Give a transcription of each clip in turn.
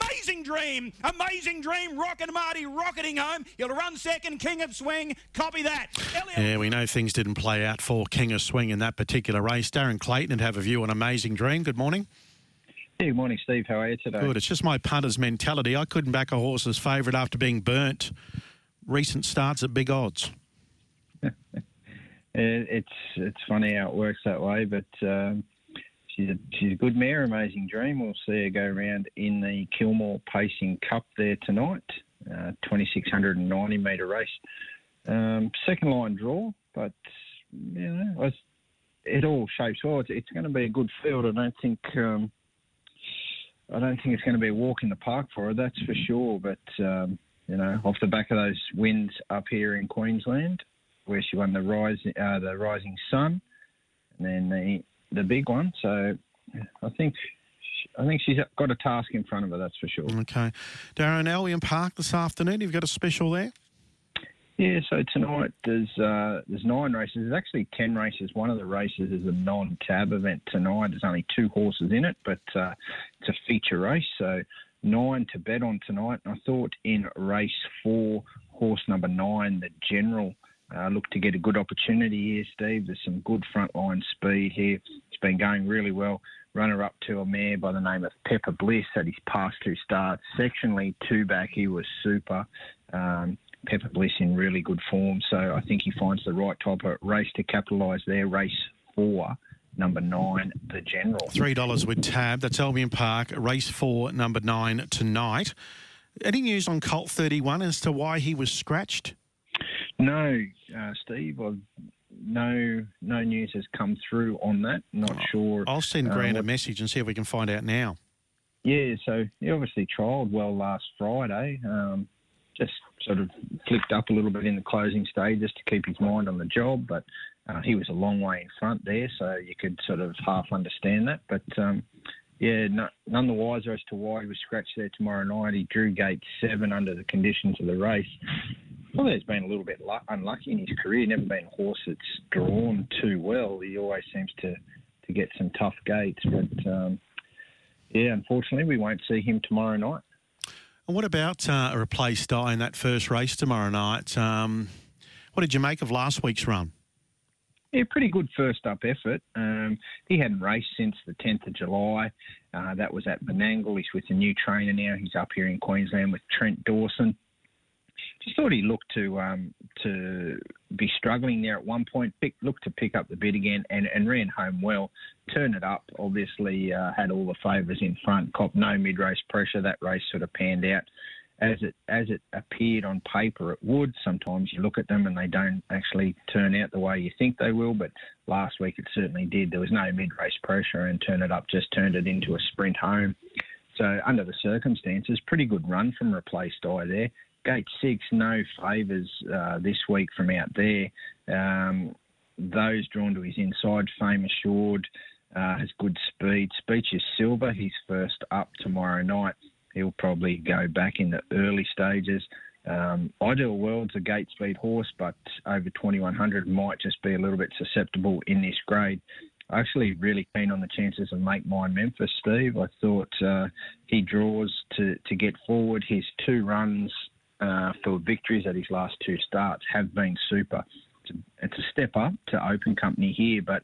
Amazing Dream. Amazing Dream. Rocket Marty rocketing home. He'll run second. King of Swing. Copy that. Elliot. Yeah, we know things didn't play out for King of Swing in that particular race. Darren Clayton would have a view on Amazing Dream. Good morning. Yeah, good morning, Steve. How are you today? Good. It's just my punter's mentality. I couldn't back a horse's favourite after being burnt. Recent starts at big odds. it's it's funny how it works that way, but um, she's a, she's a good mare, Amazing Dream. We'll see her go around in the Kilmore Pacing Cup there tonight, uh, 2690 metre race. Um, second line draw, but you know, it all shapes well. It's, it's, going to be a good field. I don't think. Um, I don't think it's going to be a walk in the park for her, that's for sure. But um, you know, off the back of those wins up here in Queensland, where she won the rise, uh, the Rising Sun, and then the the big one. So I think I think she's got a task in front of her. That's for sure. Okay, Darren Albion Park this afternoon. You've got a special there. Yeah, so tonight there's uh, there's nine races. There's actually ten races. One of the races is a non-tab event tonight. There's only two horses in it, but uh, it's a feature race. So nine to bet on tonight. And I thought in race four, horse number nine, the General, uh, looked to get a good opportunity here, Steve. There's some good frontline speed here. Been going really well. Runner up to a mare by the name of Pepper Bliss at his past two starts. Sectionally, two back, he was super. Um, Pepper Bliss in really good form. So I think he finds the right type of race to capitalise there. Race four, number nine, the General. Three dollars with tab. That's Albion Park. Race four, number nine tonight. Any news on Colt Thirty One as to why he was scratched? No, uh, Steve. I've, no, no news has come through on that. Not oh, sure. I'll send uh, Grant uh, a message and see if we can find out now. Yeah, so he obviously trialled well last Friday. Um, just sort of flicked up a little bit in the closing stage just to keep his mind on the job. But uh, he was a long way in front there, so you could sort of half understand that. But um, yeah, no, none the wiser as to why he was scratched there tomorrow night. He drew gate seven under the conditions of the race. Probably has been a little bit unlucky in his career. Never been a horse that's drawn too well. He always seems to, to get some tough gates. But um, yeah, unfortunately, we won't see him tomorrow night. And what about uh, a replaced die in that first race tomorrow night? Um, what did you make of last week's run? Yeah, pretty good first up effort. Um, he hadn't raced since the 10th of July. Uh, that was at Menangle. He's with a new trainer now. He's up here in Queensland with Trent Dawson just thought he looked to um, to be struggling there at one point. Pick, looked to pick up the bid again and, and ran home well. Turn it up. Obviously uh, had all the favours in front. Cop no mid race pressure. That race sort of panned out as it as it appeared on paper. It would. Sometimes you look at them and they don't actually turn out the way you think they will. But last week it certainly did. There was no mid race pressure and turn it up just turned it into a sprint home. So under the circumstances, pretty good run from replaced eye there. Gate six, no favours uh, this week from out there. Um, those drawn to his inside, fame assured, uh, has good speed. Speech is silver. He's first up tomorrow night. He'll probably go back in the early stages. Um, Ideal World's a gate speed horse, but over 2100 might just be a little bit susceptible in this grade. Actually, really keen on the chances of Make Mine Memphis, Steve. I thought uh, he draws to, to get forward. His two runs uh, for victories at his last two starts have been super. It's a, step up to Open Company here, but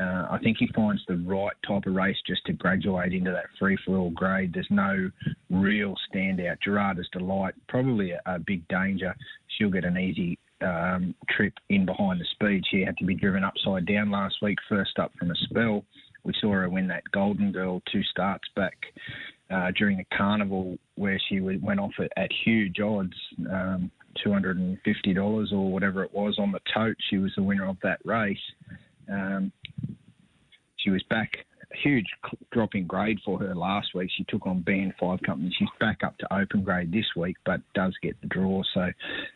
uh, I think he finds the right type of race just to graduate into that free for all grade. There's no real standout. Gerarda's Delight, probably a, a big danger. She'll get an easy um, trip in behind the speed. She had to be driven upside down last week, first up from a spell. We saw her win that Golden Girl two starts back uh, during the carnival where she went off at, at huge odds, um, $250 or whatever it was on the tote. She was the winner of that race. Um, she was back, a huge drop in grade for her last week. She took on Band 5 Company. She's back up to open grade this week, but does get the draw. So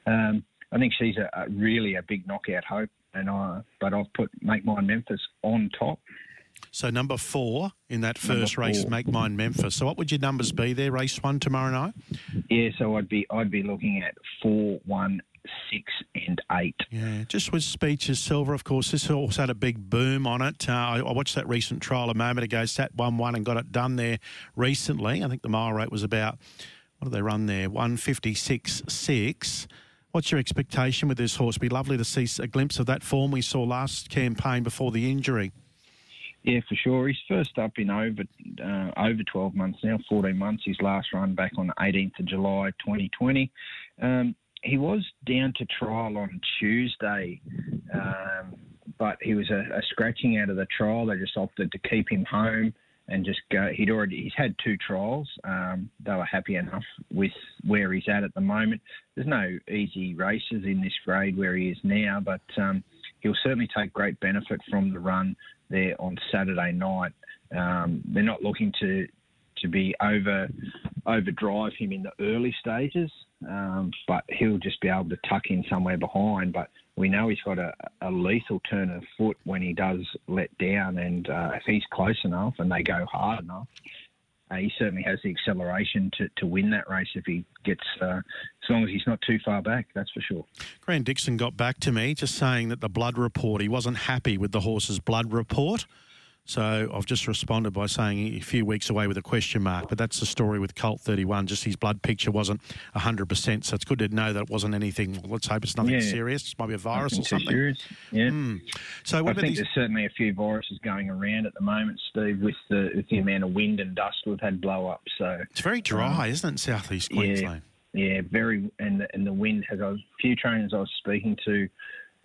um, I think she's a, a really a big knockout hope. And I, but I've put Make Mine Memphis on top. So number four in that first race, Make Mine Memphis. So what would your numbers be there, race one tomorrow night? Yeah, so I'd be I'd be looking at four, one, six, and eight. Yeah, just with Speeches Silver, of course, this horse had a big boom on it. Uh, I, I, watched that recent trial a moment ago, sat 1 1 and got it done there recently. I think the mile rate was about, what did they run there? 156 6. What's your expectation with this horse? Be lovely to see a glimpse of that form we saw last campaign before the injury. Yeah, for sure. He's first up in over uh, over 12 months now, 14 months. His last run back on the 18th of July 2020. Um, he was down to trial on Tuesday, um, but he was a, a, scratching out of the trial. They just opted to keep him home and just go. He'd already he's had two trials. Um, they were happy enough with where he's at at the moment. There's no easy races in this grade where he is now, but um, he'll certainly take great benefit from the run there on Saturday night. Um, they're not looking to to be over overdrive him in the early stages, um, but he'll just be able to tuck in somewhere behind. But we know he's got a, a lethal turn of foot when he does let down, and uh, if he's close enough and they go hard enough, uh, he certainly has the acceleration to, to win that race if he gets, uh, as long as he's not too far back, that's for sure. Grant Dixon got back to me just saying that the blood report, he wasn't happy with the horse's blood report. So I've just responded by saying a few weeks away with a question mark, but that's the story with Colt 31. Just his blood picture wasn't 100%, so it's good to know that it wasn't anything. Well, let's hope it's nothing yeah. serious. It might be a virus or something. Serious. Yeah. Mm. So I think these... there's certainly a few viruses going around at the moment, Steve, with the, with the amount of wind and dust we've had blow up. So it's very dry, um, isn't it, southeast Queensland? Yeah, yeah, very, and the, and the wind has. A few trainers I was speaking to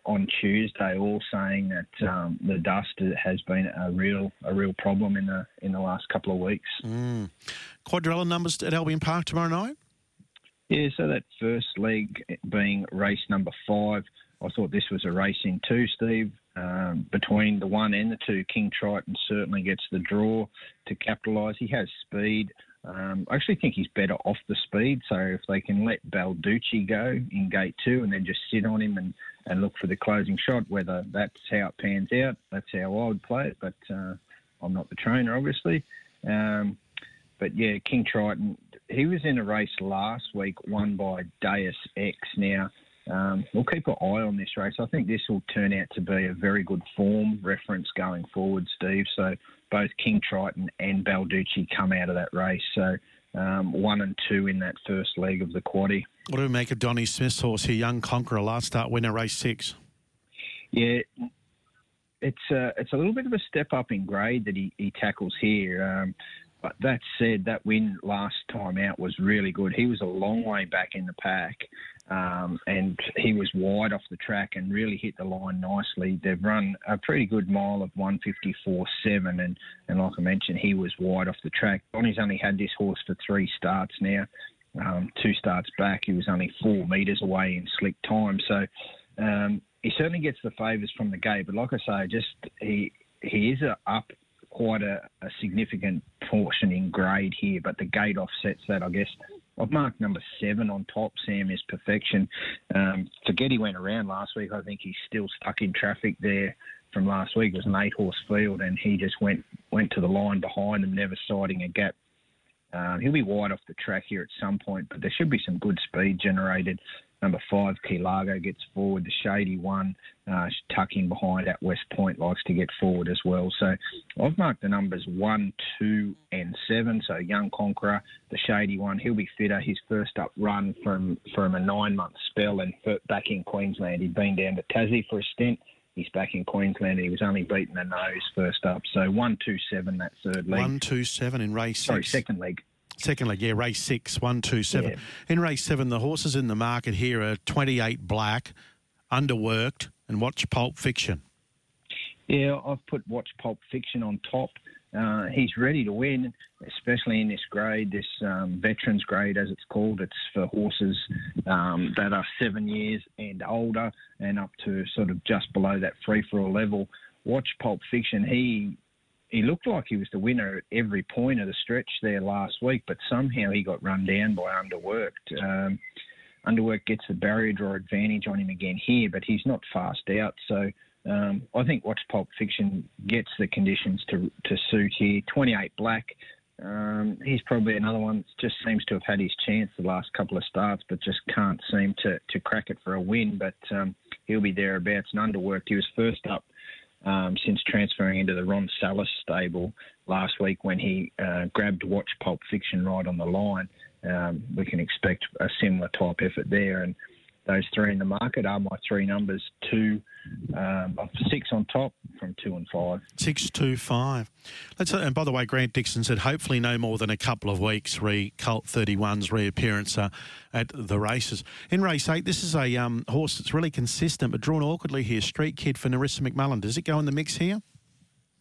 on Tuesday, all saying that um, the dust has been a real a real problem in the in the last couple of weeks. Mm. Quadrella numbers at Albion Park tomorrow night. Yeah, so that first leg being race number five, I thought this was a race in two, Steve. Um, between the one and the two, King Triton certainly gets the draw to capitalise. He has speed. Um, I actually think he's better off the speed. So if they can let Balducci go in gate two and then just sit on him and, and look for the closing shot, whether that's how it pans out, that's how I would play it. But uh, I'm not the trainer, obviously. Um, but yeah, King Triton, he was in a race last week, won by Deus X. Now, um, we'll keep an eye on this race. I think this will turn out to be a very good form reference going forward, Steve. So both King Triton and Balducci come out of that race. So um, one and two in that first leg of the quaddy. What do we make of Donny Smith's horse here, Young Conqueror, last start winner, race six? Yeah, it's a, it's a little bit of a step up in grade that he, he tackles here. Um, but that said, that win last time out was really good. He was a long way back in the pack, um, and he was wide off the track and really hit the line nicely. They've run a pretty good mile of 154.7, and, and like I mentioned, he was wide off the track. Donny's only had this horse for three starts now. Um, two starts back, he was only four metres away in slick time. So um, he certainly gets the favours from the gate. But like I say, just he he is up quite a, a, significant portion in grade here, but the gate offsets that, I guess. I've marked number seven on top. Sam is perfection. Um, forget he went around last week. I think he's still stuck in traffic there from last week. It was an eight horse field, and he just went went to the line behind them, never siding a gap. Um, he'll be wide off the track here at some point, but there should be some good speed generated. Number five, Key Largo gets forward. The Shady One, uh, tucking behind at West Point, likes to get forward as well. So I've marked the numbers one, two, and seven. So Young Conqueror, the Shady One, he'll be fitter. His first up run from from a nine month spell and back in Queensland. He'd been down to Tassie for a stint. He's back in Queensland. He was only beaten the nose first up. So one, two, seven. That third leg. One, two, seven in race. Sorry, second leg. Second leg, yeah, race six, one, two, seven. Yeah. In race seven, the horses in the market here are 28 black, underworked, and watch Pulp Fiction. Yeah, I've put Watch Pulp Fiction on top. Uh, he's ready to win, especially in this grade, this um, veterans grade as it's called. It's for horses um, that are seven years and older and up to sort of just below that free for all level. Watch Pulp Fiction. He he looked like he was the winner at every point of the stretch there last week, but somehow he got run down by underworked. Um, underworked gets the barrier draw advantage on him again here, but he's not fast out. So um, I think Watch Pulp Fiction gets the conditions to to suit here. 28 black. Um, he's probably another one that just seems to have had his chance the last couple of starts, but just can't seem to, to crack it for a win. But um, he'll be thereabouts and underworked. He was first up um, since transferring into the Ron Salas stable last week when he uh, grabbed Watch Pulp Fiction right on the line. Um, we can expect a similar type effort there. And those three in the market are my three numbers two, um, six on top from two and five. Six, two, five. Let's, and by the way, Grant Dixon said hopefully no more than a couple of weeks re Colt 31's reappearance uh, at the races. In race eight, this is a um, horse that's really consistent but drawn awkwardly here. Street Kid for Narissa McMullen. Does it go in the mix here?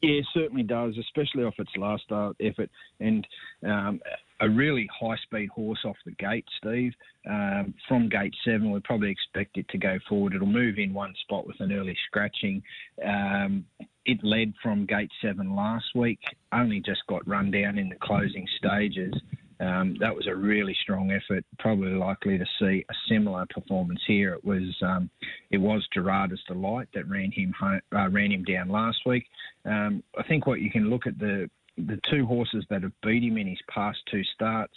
Yeah, certainly does, especially off its last start effort. And um, a really high speed horse off the gate, Steve. Um, from gate seven, we probably expect it to go forward. It'll move in one spot with an early scratching. Um, it led from gate seven last week, only just got run down in the closing stages. Um, that was a really strong effort. Probably likely to see a similar performance here. It was um, it was Gerardus Delight that ran him home, uh, ran him down last week. Um, I think what you can look at the the two horses that have beat him in his past two starts,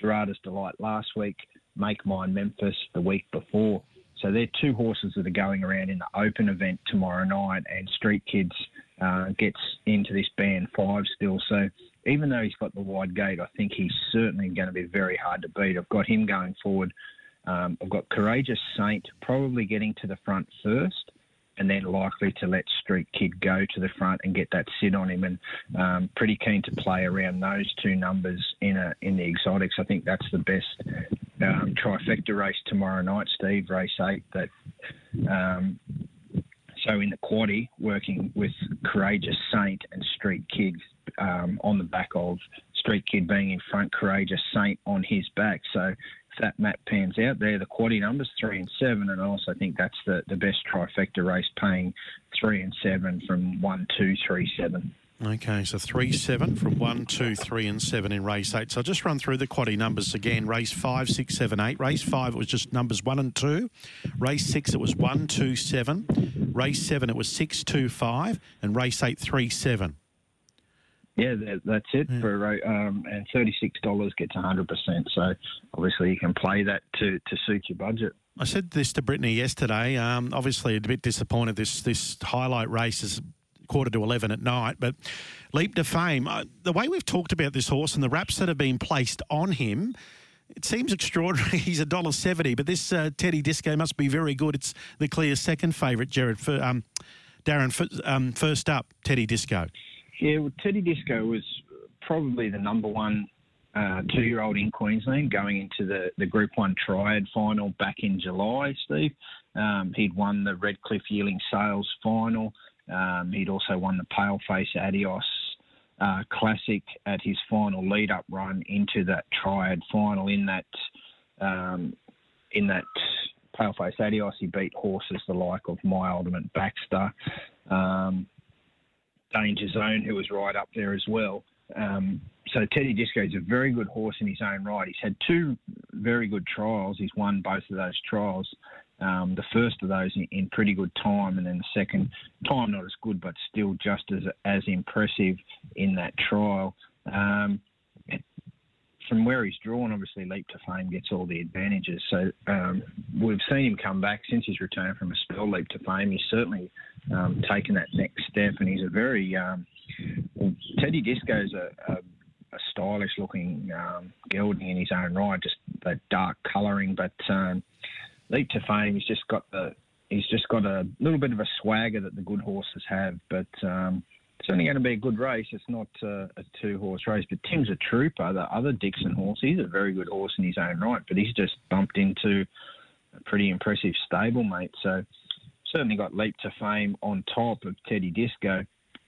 Gerardus Delight last week, Make Mine Memphis the week before. So they're two horses that are going around in the open event tomorrow night, and Street Kids uh, gets into this band five still. So even though he's got the wide gate, I think he's certainly going to be very hard to beat. I've got him going forward. Um, I've got Courageous Saint probably getting to the front first and then likely to let Street Kid go to the front and get that sit on him. And um, pretty keen to play around those two numbers in a in the exotics. I think that's the best um, trifecta race tomorrow night, Steve. Race eight. That um, so in the quaddy, working with Courageous Saint and Street Kid um, on the back of Street Kid being in front, Courageous Saint on his back. So that map pans out there, the quaddy numbers three and seven, and I also think that's the, the best trifecta race, paying three and seven from one, two, three, seven. Okay, so three, seven from one, two, three, and seven in race eight. So I'll just run through the quaddy numbers again. Race five, six, seven, eight. Race five, it was just numbers one and two. Race six, it was one, two, seven. Race seven, it was six, two, five. And race eight, three, seven. Yeah, that's it yeah. for um, and thirty six dollars gets hundred percent. So obviously you can play that to, to suit your budget. I said this to Brittany yesterday. Um, obviously, a bit disappointed. This this highlight race is quarter to eleven at night, but leap to fame. Uh, the way we've talked about this horse and the wraps that have been placed on him. It seems extraordinary. He's a dollar seventy, but this uh, Teddy Disco must be very good. It's the clear second favourite, Jared. For, um, Darren, for, um, first up, Teddy Disco. Yeah, well, Teddy Disco was probably the number one uh, two year old in Queensland going into the, the Group 1 Triad final back in July, Steve. Um, he'd won the Redcliffe Yearling Sales final. Um, he'd also won the Paleface Adios uh, Classic at his final lead up run into that Triad final. In that, um, in that Paleface Adios, he beat horses the like of My Ultimate Baxter. Um, Danger Zone, who was right up there as well. Um, so Teddy Disco is a very good horse in his own right. He's had two very good trials. He's won both of those trials. Um, the first of those in, in, pretty good time, and then the second time not as good, but still just as as impressive in that trial. Um, from where he's drawn, obviously Leap to Fame gets all the advantages. So um, we've seen him come back since his return from a spell. Leap to Fame, he's certainly um, taken that next step, and he's a very um, Teddy Disco's a, a, a stylish looking um, gelding in his own right, just that dark colouring. But um, Leap to Fame, he's just got the he's just got a little bit of a swagger that the good horses have, but only going to be a good race. It's not uh, a two horse race. But Tim's a trooper. The other Dixon horse, he's a very good horse in his own right, but he's just bumped into a pretty impressive stablemate. So certainly got leap to fame on top of Teddy Disco.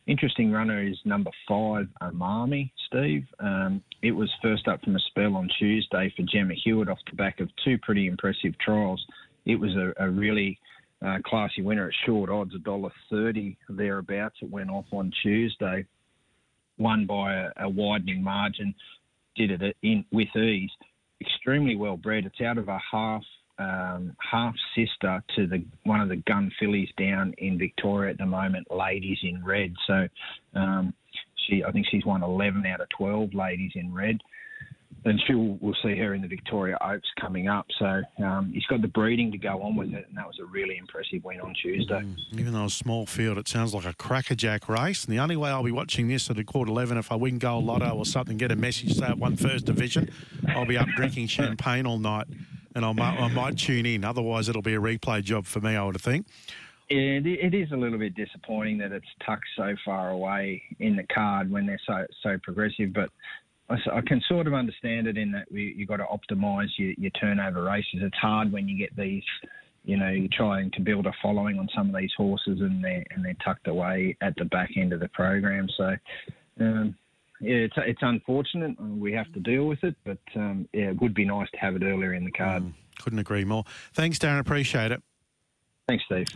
Interesting runner is number five, Amami, Steve. Um, it was first up from a spell on Tuesday for Gemma Hewitt off the back of two pretty impressive trials. It was a, a really uh, classy winner at short odds, $1.30 thereabouts. It went off on Tuesday, won by a, a widening margin, did it in with ease. Extremely well bred. It's out of a half um, half sister to the one of the gun fillies down in Victoria at the moment, Ladies in Red. So um, she, I think she's won 11 out of 12 ladies in red. And she'll, we'll see her in the Victoria Oaks coming up. So um, he's got the breeding to go on with it, and that was a really impressive win on Tuesday. Mm, even though it's a small field, it sounds like a crackerjack race. And the only way I'll be watching this at a quarter 11, if I win Gold Lotto or something, get a message say I won first division, I'll be up drinking champagne all night, and I might, I might tune in. Otherwise, it'll be a replay job for me, I would think. Yeah, it is a little bit disappointing that it's tucked so far away in the card when they're so so progressive. But I, I can sort of understand it in that we, you've got to optimise your, your turnover races. It's hard when you get these, you know, you're trying to build a following on some of these horses and they're and they're tucked away at the back end of the program. So. Um, yeah, it's it's unfortunate. We have to deal with it, but um, yeah, it would be nice to have it earlier in the card. Mm, couldn't agree more. Thanks, Darren. Appreciate it. Thanks, Steve.